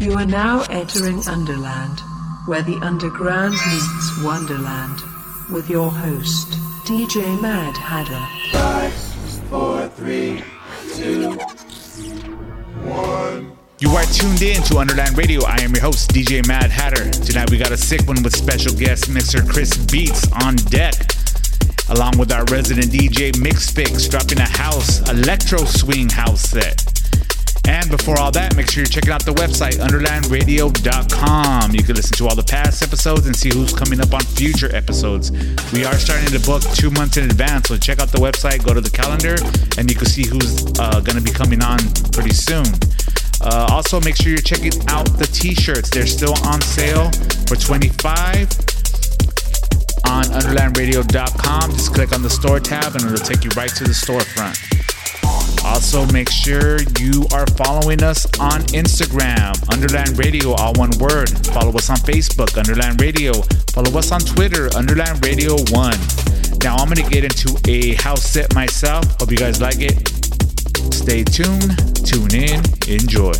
You are now entering Underland, where the underground meets Wonderland, with your host, DJ Mad Hatter. Five, four, three, two, one. You are tuned in to Underland Radio. I am your host, DJ Mad Hatter. Tonight we got a sick one with special guest mixer Chris Beats on deck, along with our resident DJ Mixfix dropping a house, electro swing house set. And before all that, make sure you're checking out the website, underlandradio.com. You can listen to all the past episodes and see who's coming up on future episodes. We are starting to book two months in advance, so check out the website, go to the calendar, and you can see who's uh, going to be coming on pretty soon. Uh, also, make sure you're checking out the t-shirts. They're still on sale for 25 on underlandradio.com. Just click on the store tab and it'll take you right to the storefront. Also, make sure you are following us on Instagram, Underland Radio, all one word. Follow us on Facebook, Underland Radio. Follow us on Twitter, Underland Radio 1. Now, I'm going to get into a house set myself. Hope you guys like it. Stay tuned, tune in, enjoy.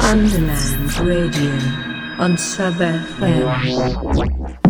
Underland Radio on Sub FM.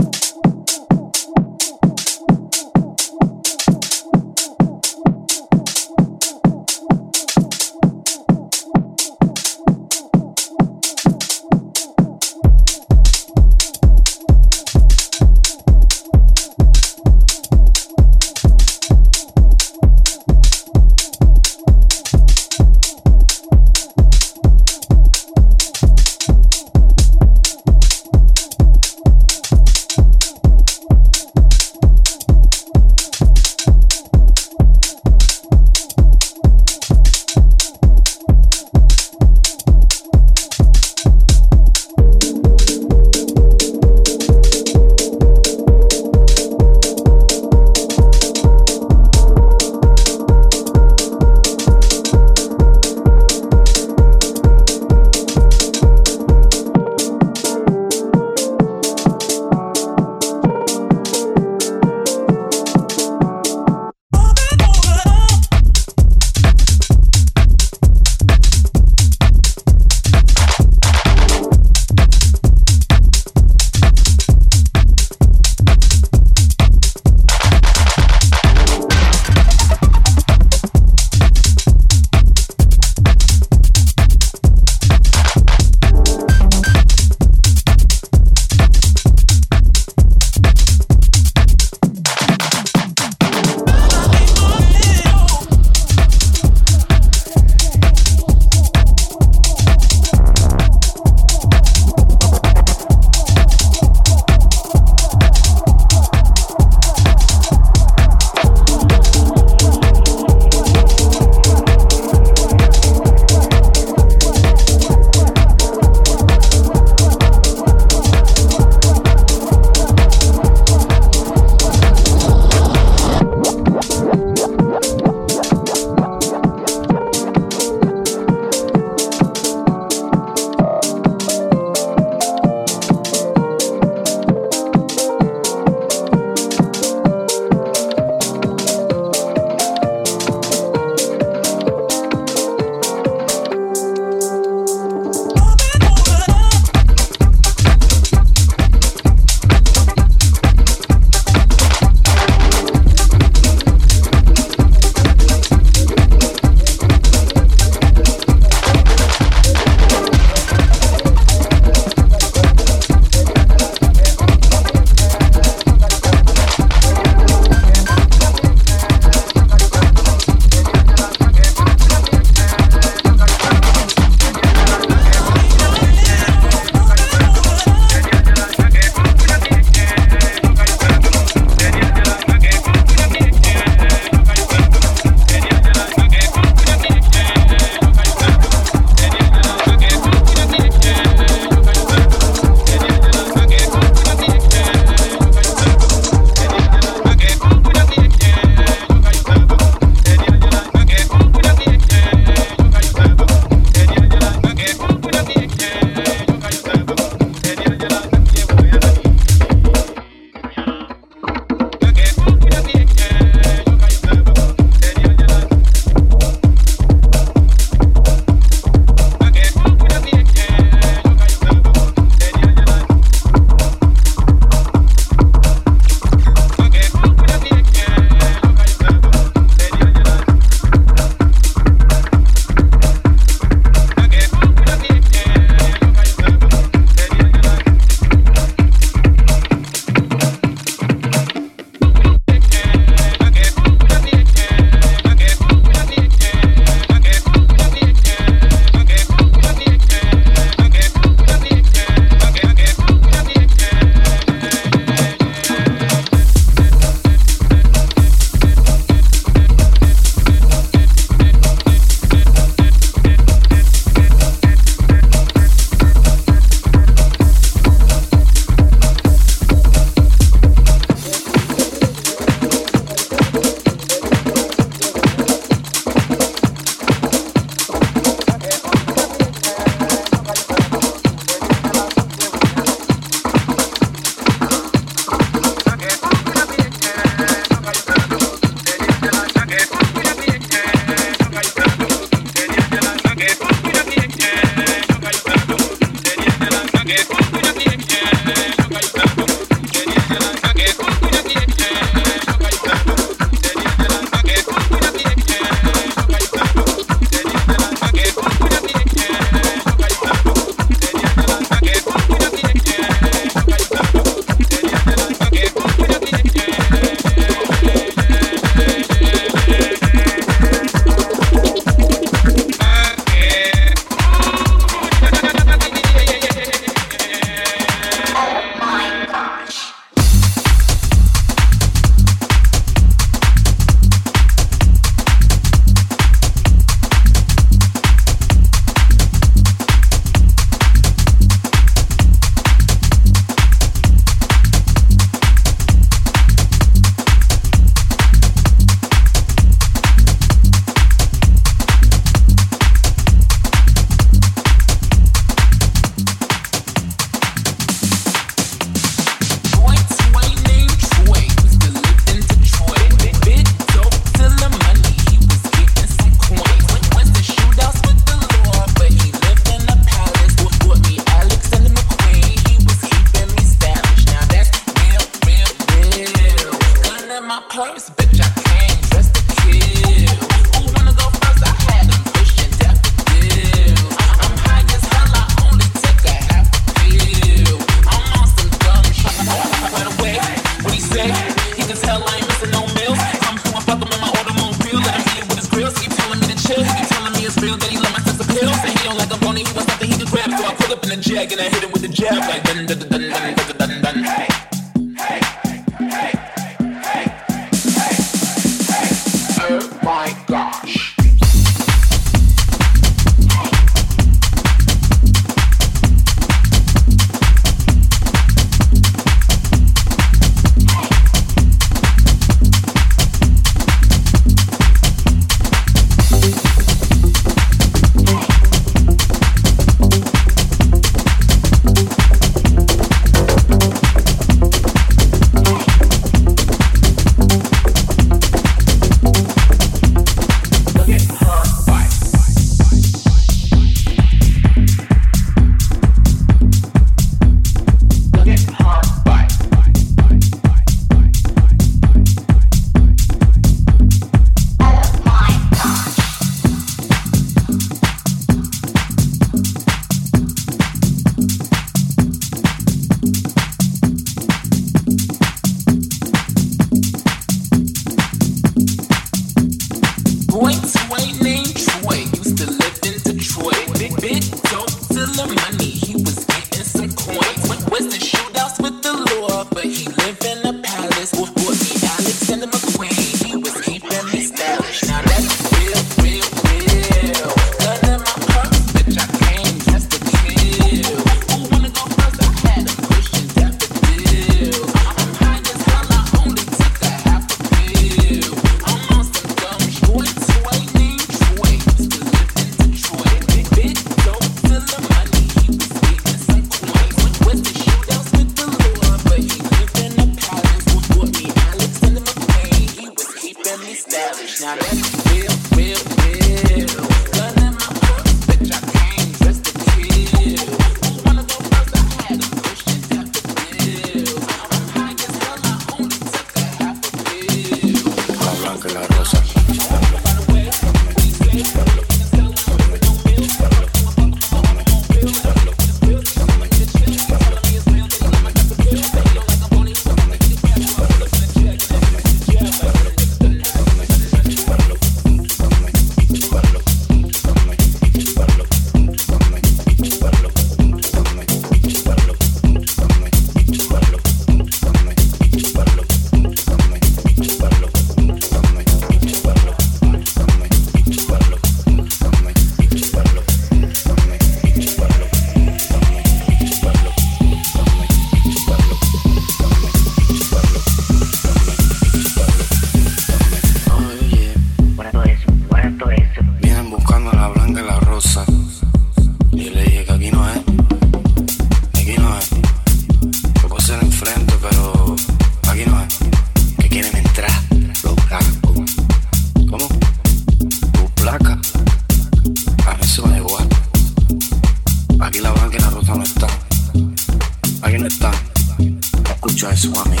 Swami.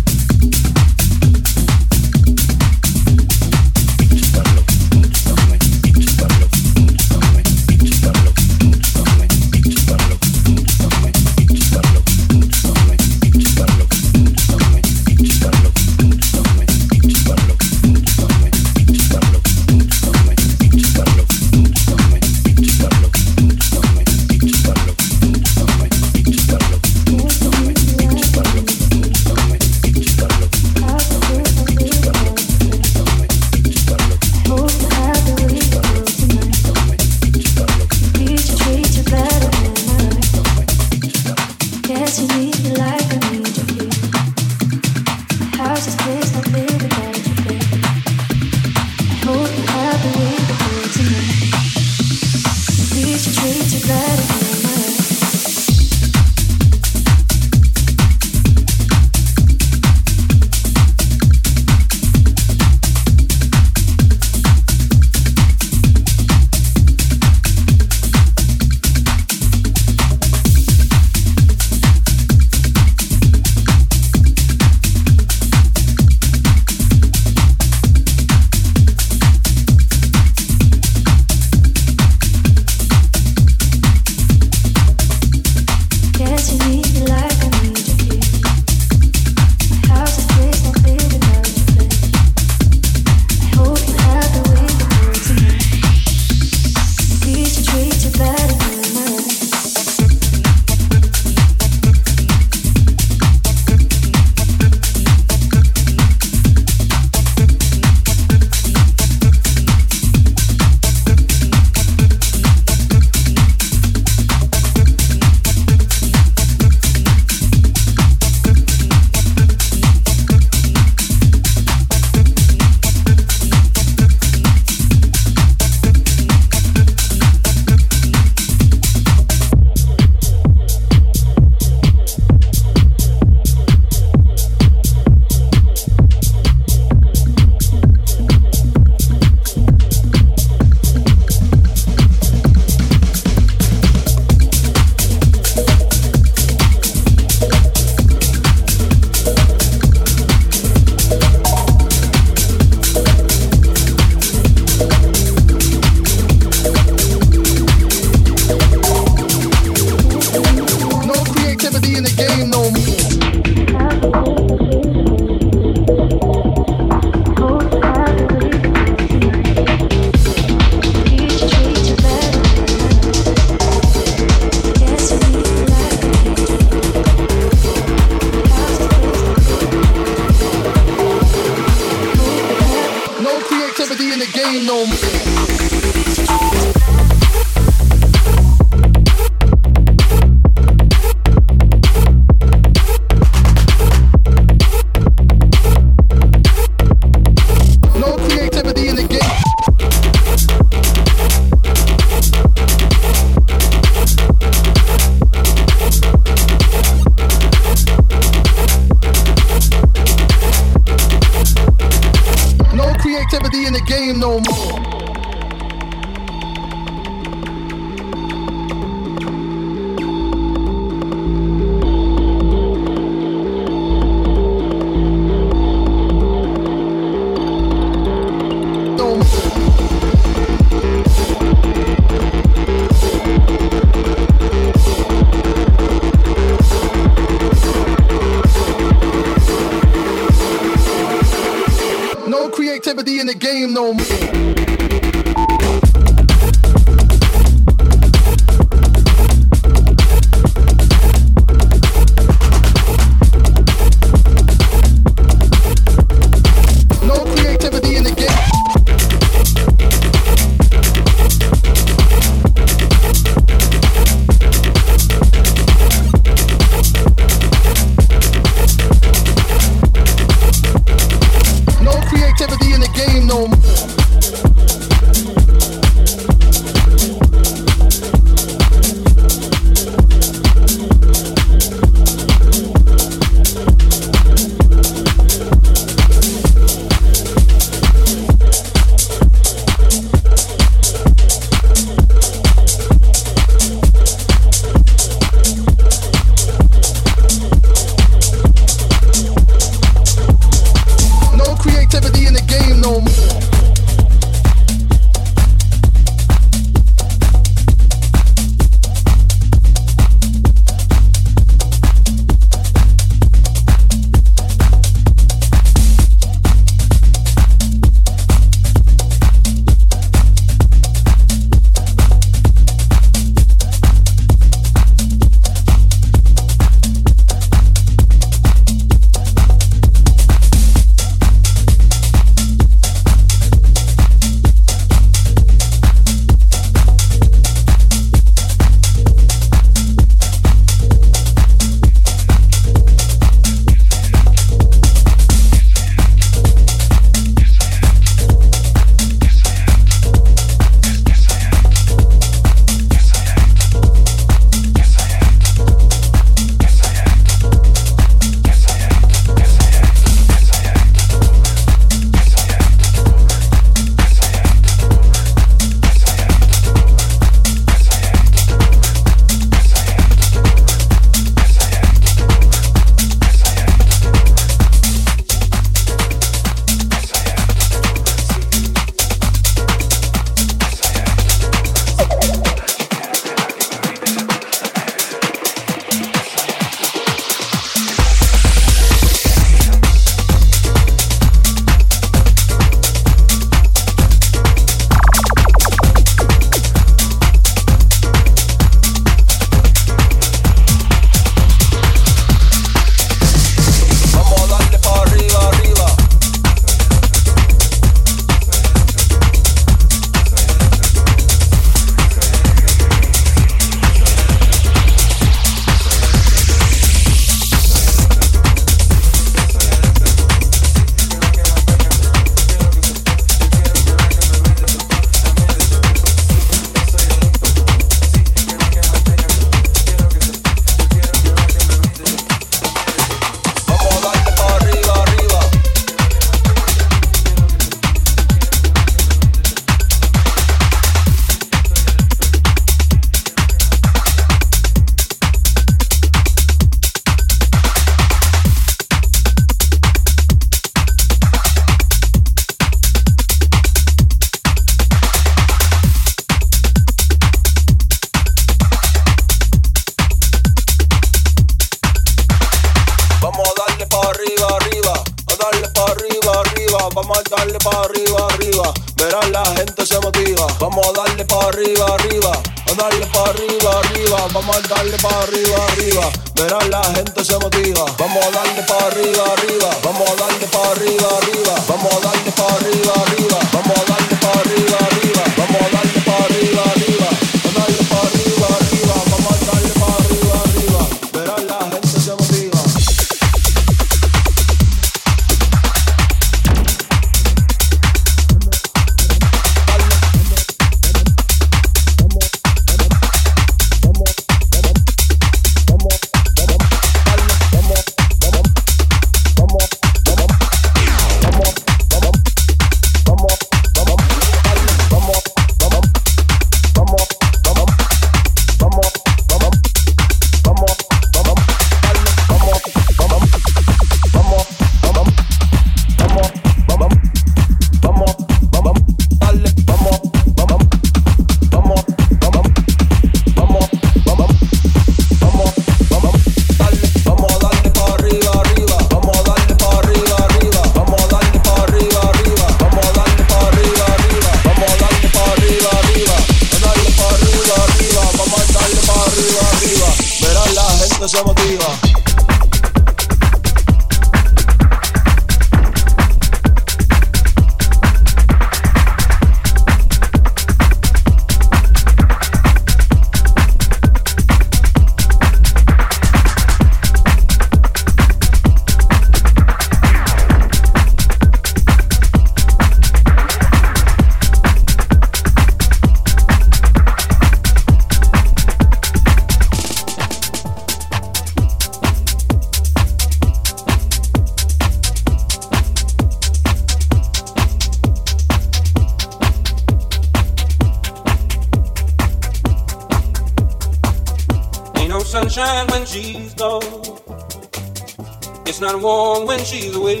Warm when she's away.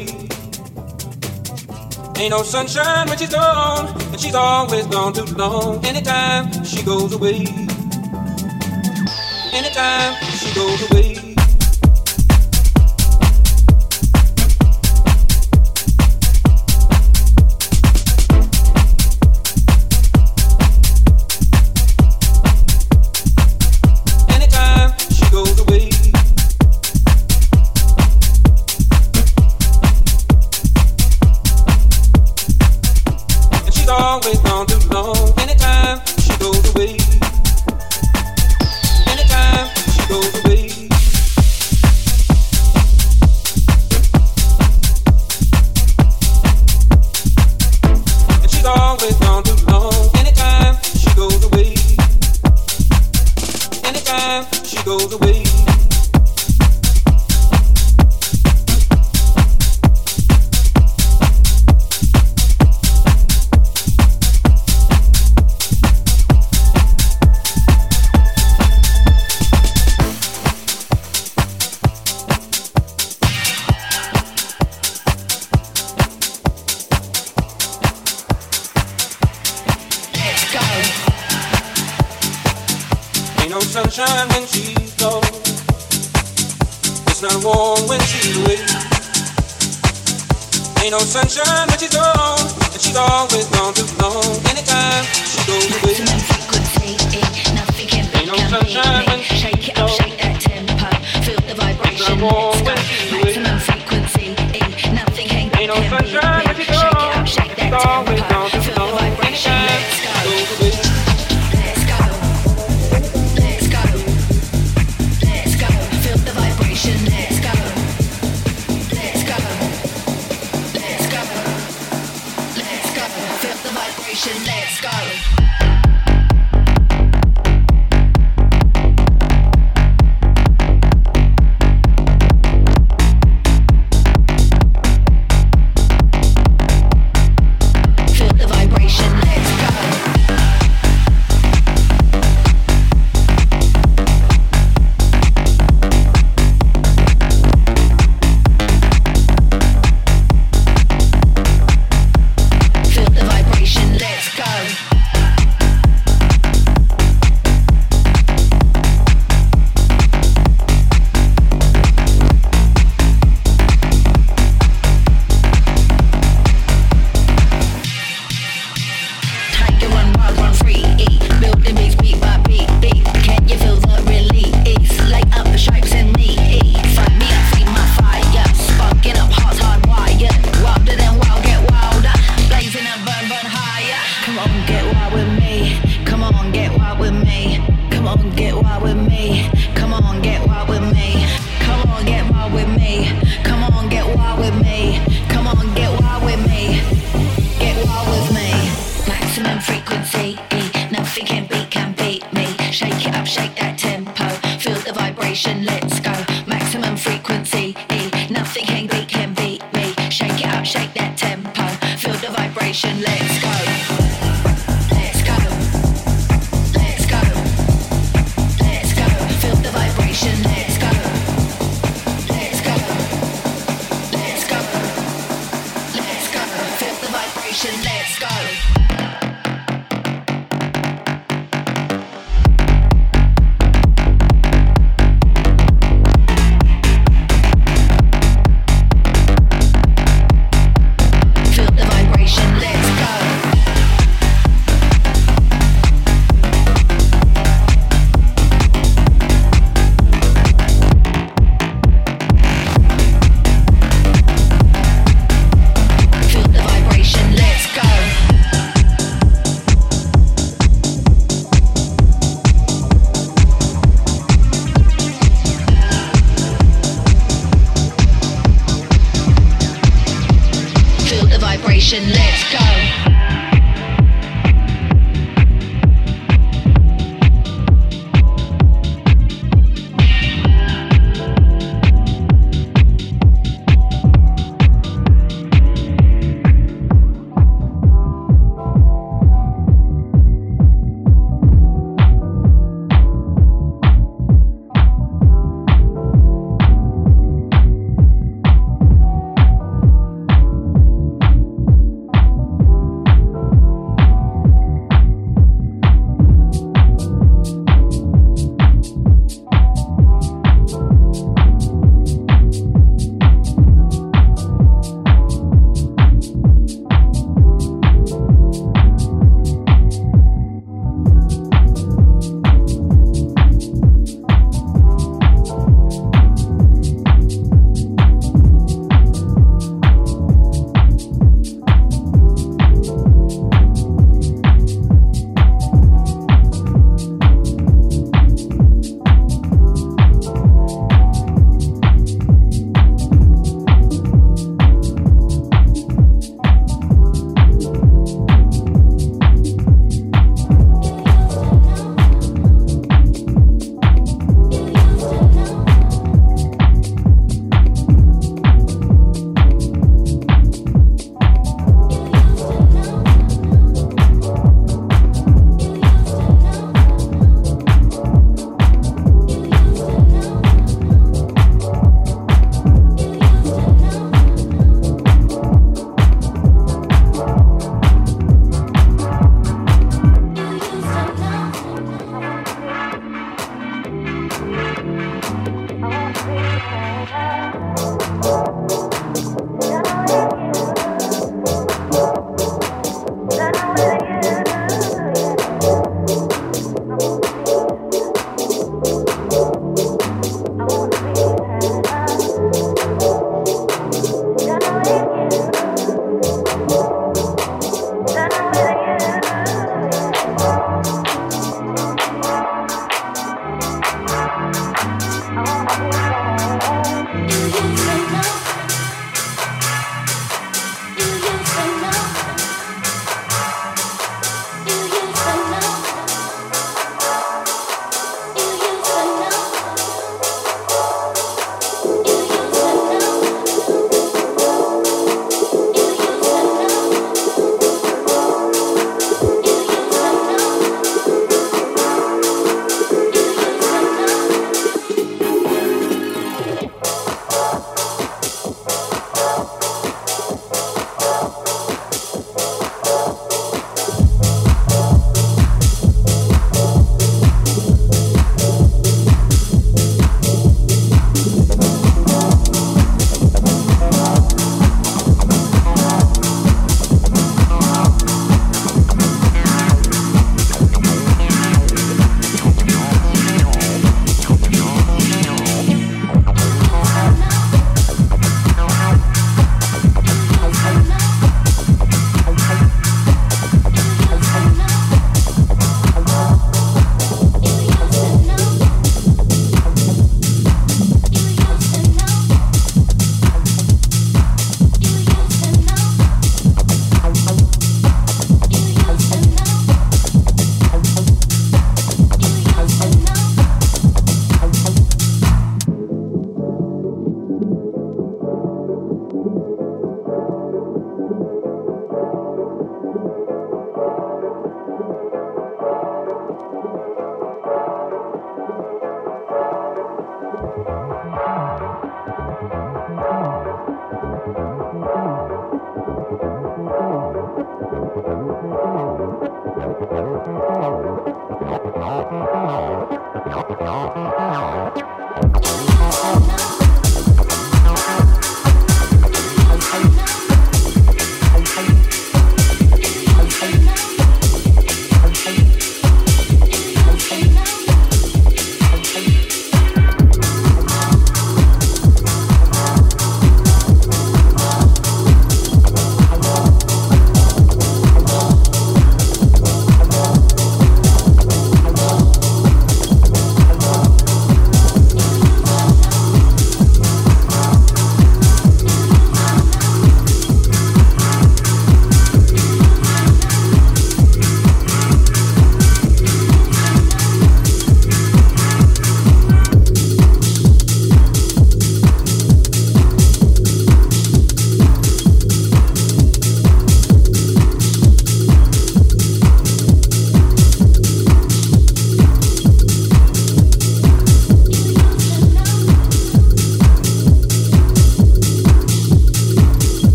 Ain't no sunshine when she's gone, and she's always gone too long. Anytime she goes away, anytime she goes away.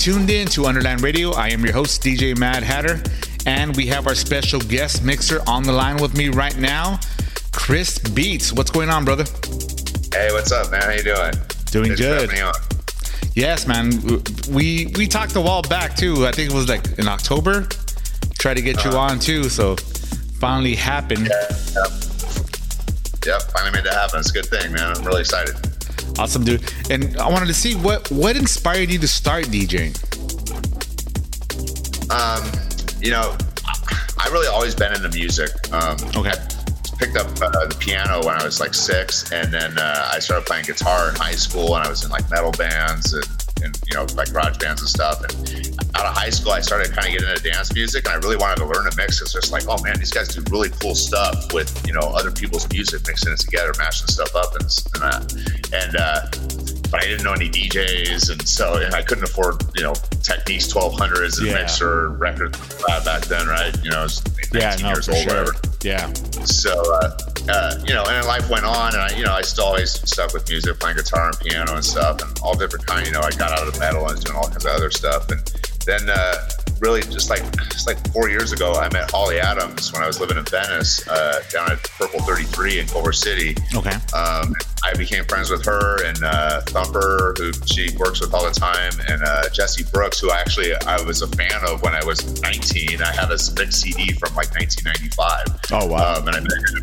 Tuned in to Underland Radio. I am your host, DJ Mad Hatter, and we have our special guest mixer on the line with me right now, Chris Beats. What's going on, brother? Hey, what's up, man? How you doing? Doing good. Yes, man. We we talked a while back too. I think it was like in October. Try to get uh, you uh-huh. on too, so finally happened. Yeah, yep. yep, finally made that happen. It's a good thing, man. I'm really excited. Awesome, dude. And I wanted to see what what inspired you to start DJing. Um, you know, I've really always been into music. Um, okay. Picked up uh, the piano when I was like six, and then uh, I started playing guitar in high school, and I was in like metal bands and, and you know like garage bands and stuff. And out of high school, I started kind of getting into dance music, and I really wanted to learn to mix. It's just like, oh man, these guys do really cool stuff with you know other people's music, mixing it together, mashing stuff up, and and, uh, and uh, but I didn't know any DJs, and so and I couldn't afford you know Technics 1200s and yeah. mixer record back then, right? You know, I was 19 yeah, no, years old, sure. whatever. Yeah. So. Uh, uh, you know, and life went on, and I, you know, I still always stuck with music, playing guitar and piano and stuff, and all different kind. You know, I got out of the metal and was doing all kinds of other stuff, and then uh, really just like it's like four years ago, I met Holly Adams when I was living in Venice, uh, down at Purple 33 in Culver City. Okay. Um, became friends with her and uh, Thumper, who she works with all the time, and uh, Jesse Brooks, who actually I was a fan of when I was 19. I had a big CD from like 1995. Oh, wow. Um, and I met him.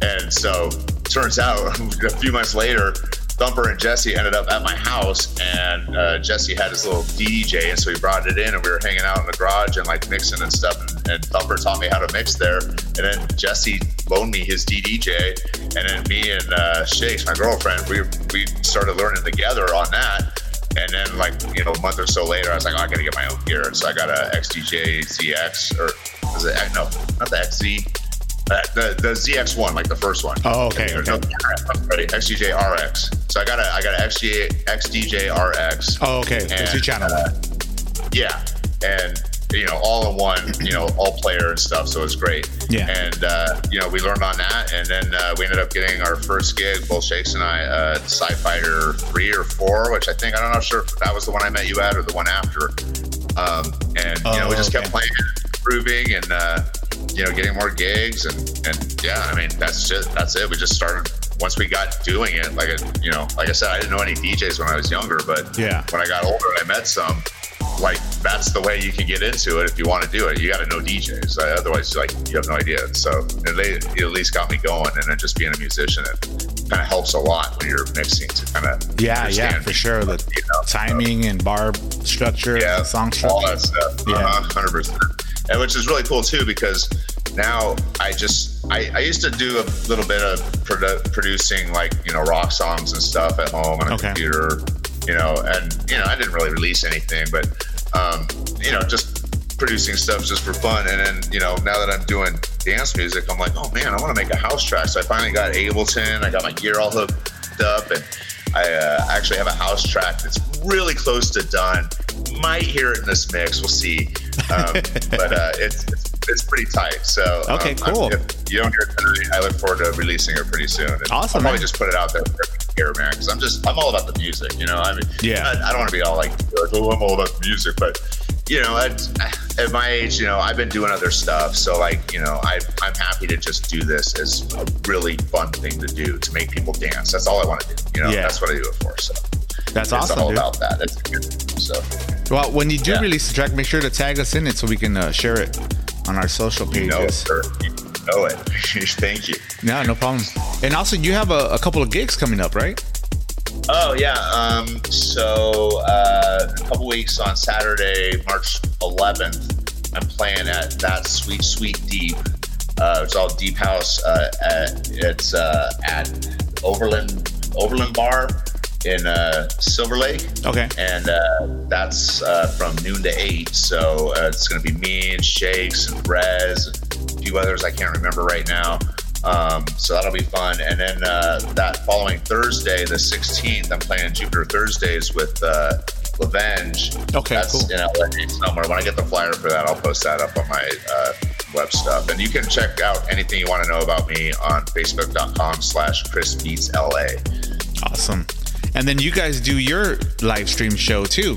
And so turns out a few months later, Thumper and Jesse ended up at my house, and uh, Jesse had his little DJ, and so he brought it in, and we were hanging out in the garage and like mixing and stuff. And, and Thumper taught me how to mix there, and then Jesse loaned me his DDJ, and then me and uh, Shakes, my girlfriend, we we started learning together on that. And then, like you know, a month or so later, I was like, oh, I gotta get my own gear. So I got a XDJ ZX, or was it no, not the XZ, uh, the the ZX1, like the first one. Oh, okay, No, okay. Ready. XDJ RX. So I got a I got a XDJ XDJ RX. Oh, okay. And, your channel. uh, yeah, and you know, all in one, you know, all player and stuff. So it's great. Yeah. And uh, you know, we learned on that, and then uh, we ended up getting our first gig, both Shakes and I, uh, Sci Fighter three or four, which I think I don't know sure if that was the one I met you at or the one after. Um, and you know, we Oh, just kept okay. playing, improving, and uh, you know, getting more gigs, and and yeah, I mean, that's just that's it. We just started. Once we got doing it, like it, you know, like I said, I didn't know any DJs when I was younger, but Yeah. when I got older, I met some. Like that's the way you can get into it if you want to do it. You got to know DJs, otherwise, like you have no idea. So they at least got me going, and then just being a musician, it kind of helps a lot when you're mixing to kind of Yeah, yeah, for sure. The you know, so- timing and bar structure, yeah, song all structure. that stuff. Yeah. Yeah, hundred percent. And which is really cool too because now I just I, I used to do a little bit of produ- producing like you know rock songs and stuff at home on a Okay. computer, you know, and you know I didn't really release anything, but um, you know just producing stuff just for fun. And then you know now that I'm doing dance music, I'm like, oh man, I want to make a house track. So I finally got Ableton. I got my gear all hooked up and. I uh, actually have a house track that's really close to done. Might hear it in this mix. We'll see. Um, but uh, it's, it's it's pretty tight. So um, Okay, I'm- cool. if you don't hear it tonight, I look forward to releasing it pretty soon. And Awesome, I'll probably man. just put it out there for here, man. Because I'm just I'm all about the music. You know, I mean, Yeah. I, I don't want to be all like, like, oh, I'm all about the music, but you know, at, at my age, you know, I've been doing other stuff. So like, you know, I I'm happy to just do this as a really fun thing to do to make people dance. That's all I want to do. You know, Yeah. that's what I do it for. So That's it's awesome, all dude. about that. It's good. So Well, when you do Yeah. release the track, make sure to tag us in it so we can uh, share it on our social you know it, pages. sir. You know it. Thank you. No, no problem. And also, you have a, a couple of gigs coming up, right? Oh yeah. Um, so uh, a couple weeks on Saturday, March 11th, I'm playing at that Sweet Sweet Deep. Uh, it's all deep house. Uh, at, it's uh, at Overland Overland Bar in uh, Silver Lake. Okay. and uh, that's uh, from noon to eight. So uh, it's going to be me and Shakes and Rez, and a few others I can't remember right now. Um, so that'll be fun. And then uh, that following Thursday, the 16th, I'm playing Jupiter Thursdays with uh, Lavenge. Okay, that's cool. in LA somewhere. When I get the flyer for that, I'll post that up on my uh, web stuff. And you can check out anything you want to know about me on facebook.com slash Chris Beats LA. Awesome. And then you guys do your live stream show too.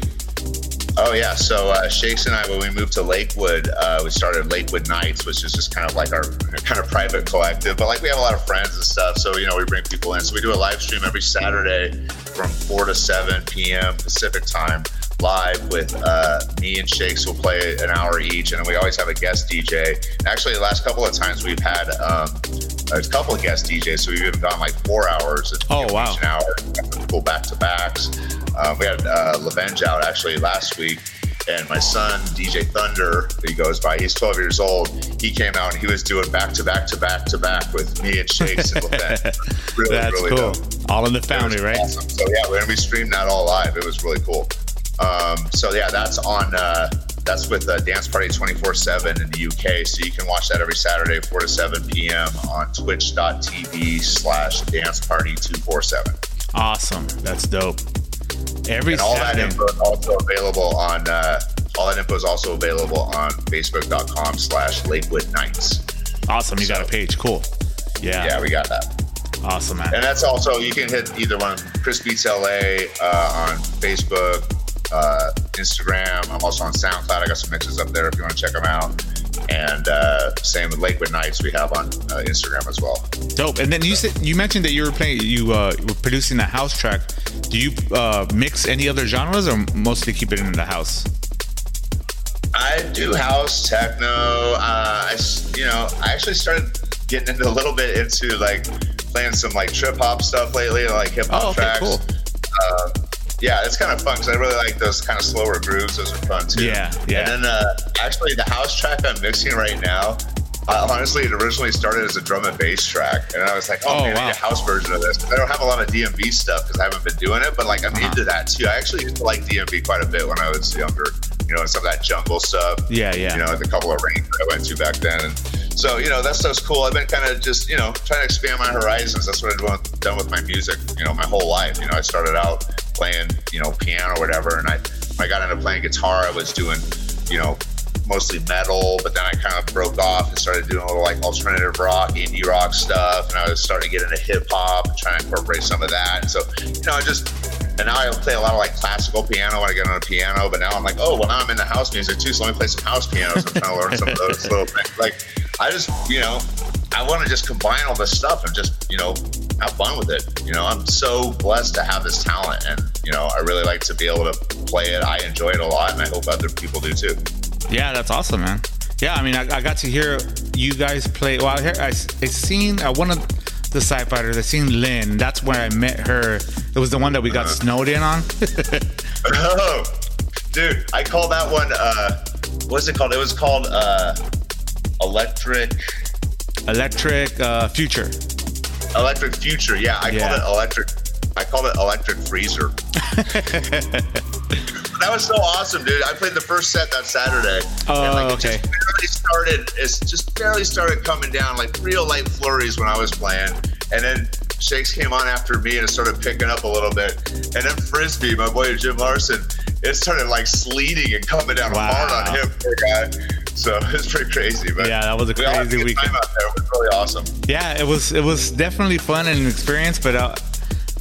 Oh yeah, so uh, Shakes and I, when we moved to Lakewood, uh, we started Lakewood Nights, which is just kind of like our kind of private collective. But like we have a lot of friends and stuff, so you know we bring people in. So we do a live stream every Saturday from four to seven p.m. Pacific time, live with uh, me and Shakes. We'll play an hour each, and we always have a guest DJ. Actually, the last couple of times we've had um, a couple of guest DJs, so we've even gone like four hours. And, Oh, wow. an hour, cool back to backs. Um, we had uh, Lavenge out actually last week, and my son DJ Thunder, he goes by, he's 12 years old. He came out and he was doing back to back to back to back with me and Shakes and Lavenge. Really, That's really cool. dope. All in the family, right? Awesome. So yeah, when we streamed that all live, it was really cool. Um, so yeah, that's on. Uh, that's with uh, Dance Party 24/7 in the UK. So you can watch that every Saturday, 4 to 7 p.m. on Twitch.tv slash Dance Party 247. Awesome. That's dope. Every And all that info is also available on. Uh, all that info is also available on Facebook.com slash Lakewood Nights. Awesome. You got a page. Cool. Yeah. Yeah, we got that. Awesome, man. And that's also you can hit either one, Chris Beats LA uh, on Facebook, uh, Instagram. I'm also on SoundCloud. I got some mixes up there if you want to check them out. And uh, same with Lakewood Nights, we have on uh, Instagram as well. Dope. And then you said you mentioned that you were playing, you uh, were producing a house track. Do you uh, mix any other genres, or mostly keep it in the house? I do house techno. Uh, I, you know, I actually started getting into a little bit into like playing some like trip hop stuff lately, like hip hop Oh, okay, tracks. cool. Yeah, it's kind of fun because I really like those kind of slower grooves. Those are fun too. Yeah, yeah. And then uh, actually, the house track I'm mixing right now. Uh, honestly, it originally started as a drum and bass track, and I was like, "Oh, Oh, man, I wow. need a house version of this." I don't have a lot of DnB stuff because I haven't been doing it, but like I'm Uh-huh. into that too. I actually used to like DnB quite a bit when I was younger. You know, some of that jungle stuff Yeah, yeah. you know, the couple of ranges I went to back then. And so, you know, that stuff's cool. I've been kind of just, you know, trying to expand my horizons. That's what I've done- with my music, you know, my whole life. You know, I started out playing, you know, piano or whatever. And I, I got into playing guitar, I was doing, you know, mostly metal, but then I kind of broke off and started doing a little like alternative rock, indie rock stuff. And I was starting to get into hip hop and trying to incorporate some of that. And so, you know, I just, and now I play a lot of like classical piano when I get on a piano, but now I'm like, oh, well, now I'm into house music too. So let me play some house pianos. I'm trying to learn some of those little things. Like, I just, you know, I want to just combine all this stuff and just, you know, have fun with it. You know, I'm so blessed to have this talent, and you know, I really like to be able to play it. I enjoy it a lot, and I hope other people do too. Yeah, that's awesome, man. Yeah, I mean, I, I got to hear you guys play. Well, I, hear, I, I seen uh, one of the side fighters. I seen Lynn. That's where I met her. It was the one that we got snowed in on. Oh, dude, I call that one. Uh, what's it called? It was called uh, Electric Electric uh, Future. Electric Future. Yeah, I Yeah. called it Electric. I called it Electric Freezer. that was so awesome, dude. I played the first set that Saturday. Oh, and, like, okay. It just barely started. It's just barely started coming down, like real light flurries when I was playing, and then. Shakes came on after me and it started picking up a little bit. And then Frisbee, my boy Jim Larson, it started like sleeting and coming down Wow. hard on him, poor guy. So it was pretty crazy. But Yeah, that was a we crazy good weekend. time out there. It was really awesome. Yeah, it was it was definitely fun and an experience, but uh,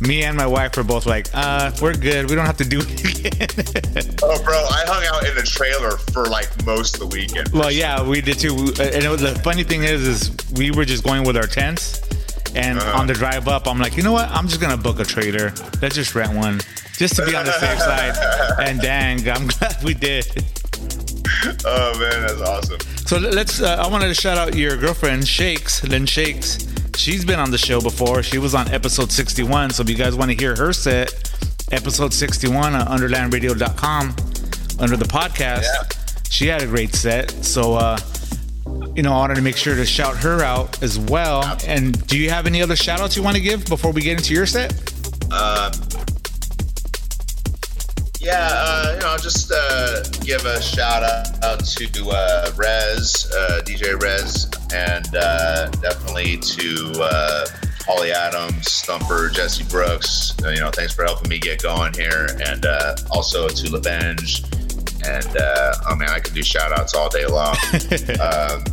me and my wife were both like, uh, we're good. We don't have to do it again. Oh, bro, I hung out in the trailer for like most of the weekend. well, yeah, we did too. And it was, the funny thing is, is we were just going with our tents, and Uh-huh. on the drive up, I'm like, you know what? I'm just gonna book a trailer. Let's just rent one, just to be on the safe side. And dang, I'm glad we did. Oh man, that's awesome. So let's. Uh, I wanted to shout out your girlfriend Shakes, Lynn Shakes. She's been on the show before. She was on episode 61. So if you guys want to hear her set, episode 61 on underlandradio.com under the podcast. Yeah. She had a great set. So uh, you know, I wanted to make sure to shout her out as well. And do you have any other shout outs you want to give before we get into your set? Um, yeah, uh, you know, I'll just uh, give a shout out to uh, Rez, uh, DJ Rez, and uh, definitely to uh, Holly Adams, Thumper, Jesse Brooks. Uh, you know, thanks for helping me get going here, and uh, also to Lavenge. And uh, oh man, I could do shout outs all day long. um,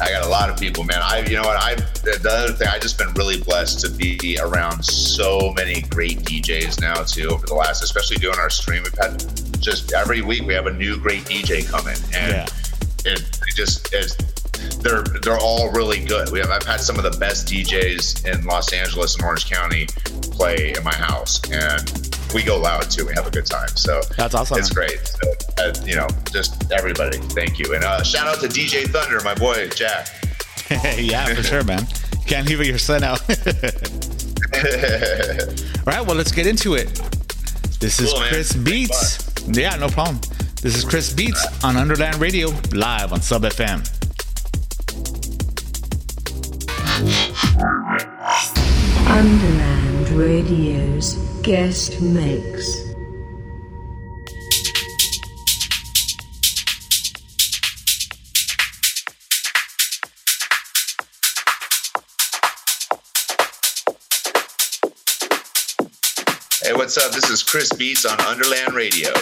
I got a lot of people, man. I, you know what? I the other thing, I just been really blessed to be around so many great DJs now too. Over the last, especially doing our stream, we've had just every week we have a new great DJ coming, and Yeah. it, it just is. They're they're all really good. We have I've had some of the best DJs in Los Angeles and Orange County play in my house, and we go loud too. We have a good time. So That's awesome. It's great. So, uh, you know, just everybody, thank you, and uh, shout out to DJ Thunder, my boy Jack. yeah, for sure, man. Can't leave your son out. All right, well, let's get into it. This is Cool, man. Chris Beats. Yeah, no problem. This is Chris Beats on Underland Radio, live on Sub FM. Underland Radio's guest mix. Hey, what's up? This is Chris Beats on Underland Radio.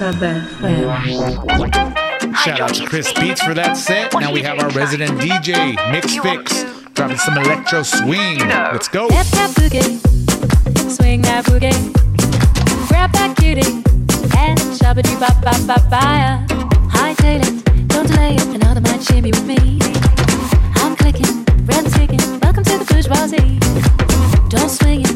Sub FM. Shout out to Chris Beats for that set. Now we have our resident DJ, Mix Fix, dropping some electro swing. Let's go. That boogie, swing that boogie, grab that cutie, and shabba doo ba ba ba ba. Hightail it, don't delay it, another man shimmy with me. I'm clicking, red ticking, welcome to the bourgeoisie. Don't swing it,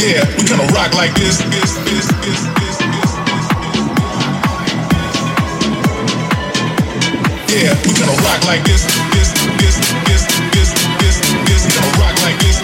Yeah, we gonna rock like this, this, this, this, this, this. Yeah, we gonna rock like this, this, this, this, this, this, this. Gonna rock like this.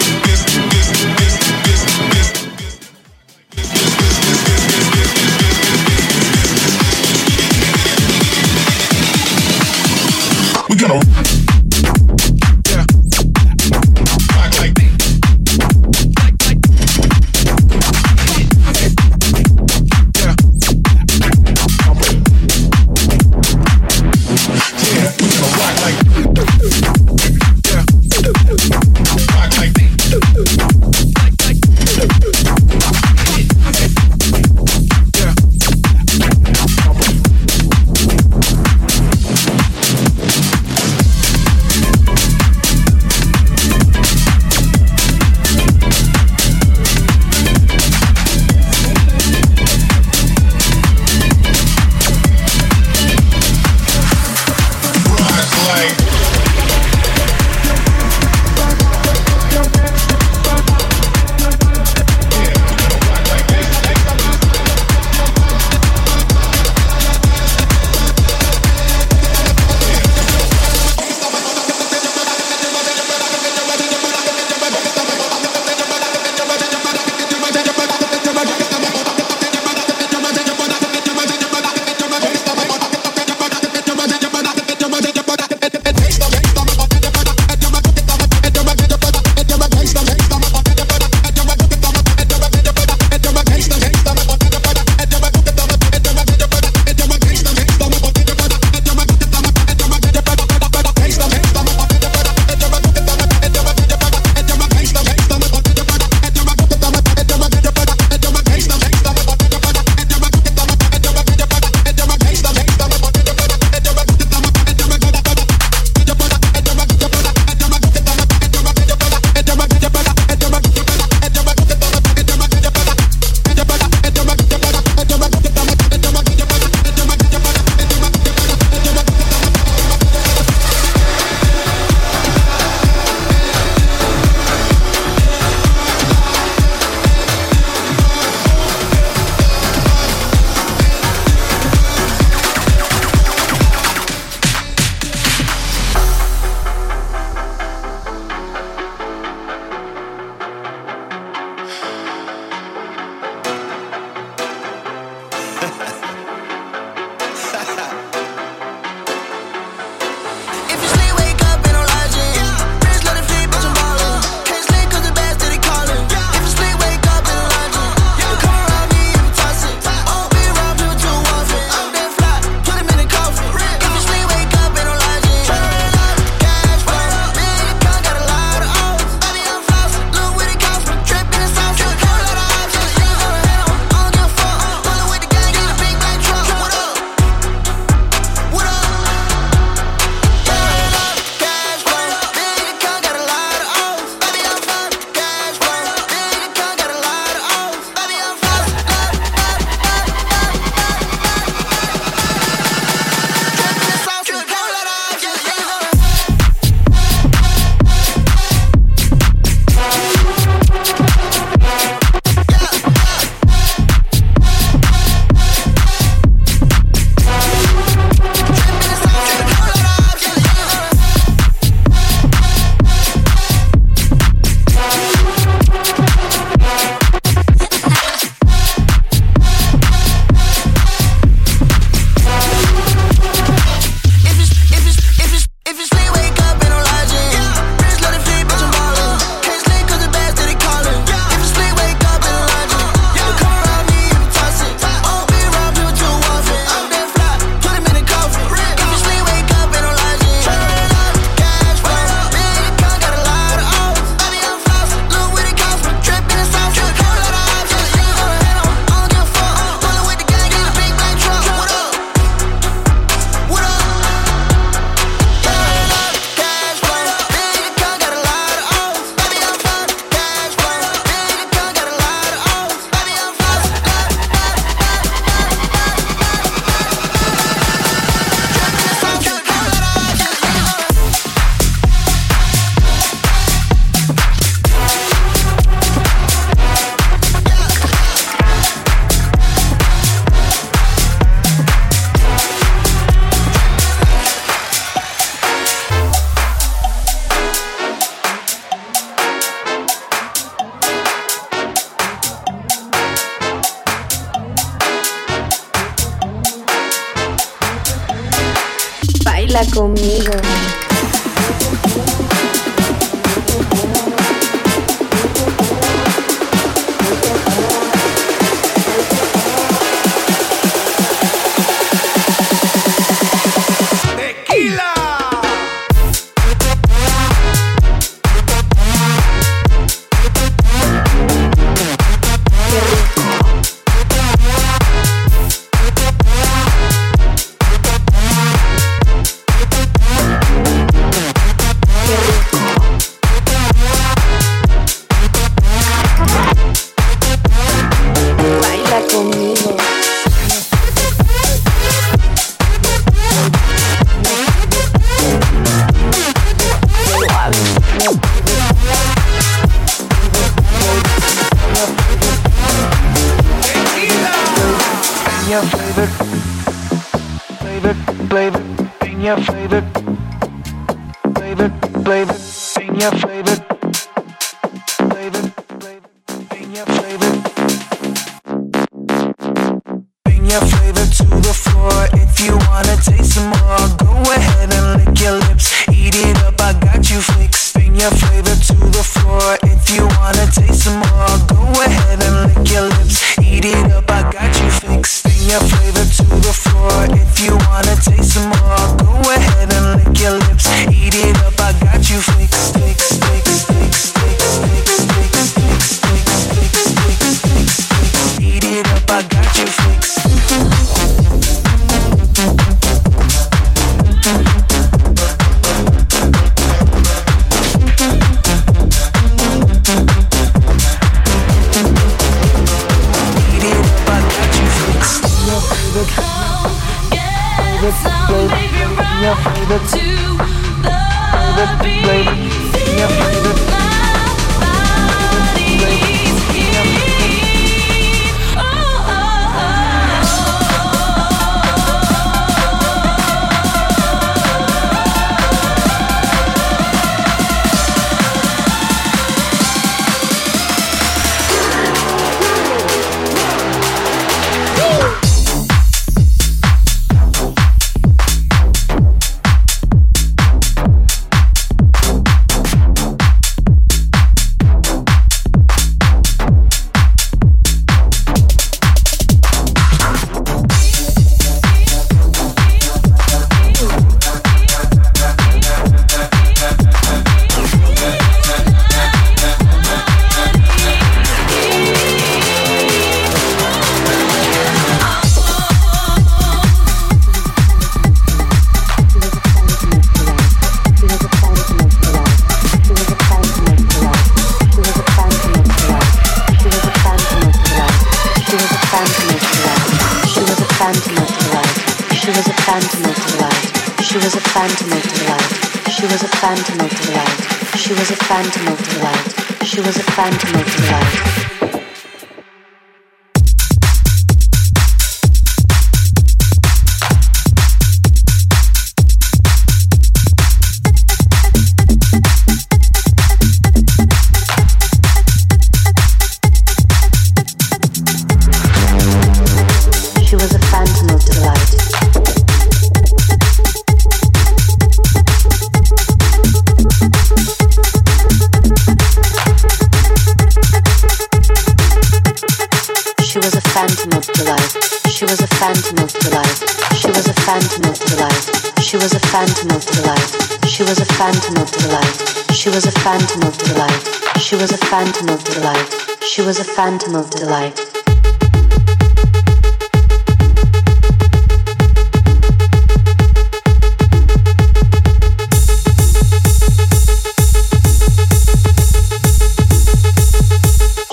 phantom of delight. She was a phantom of delight.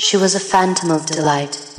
She was a phantom of delight.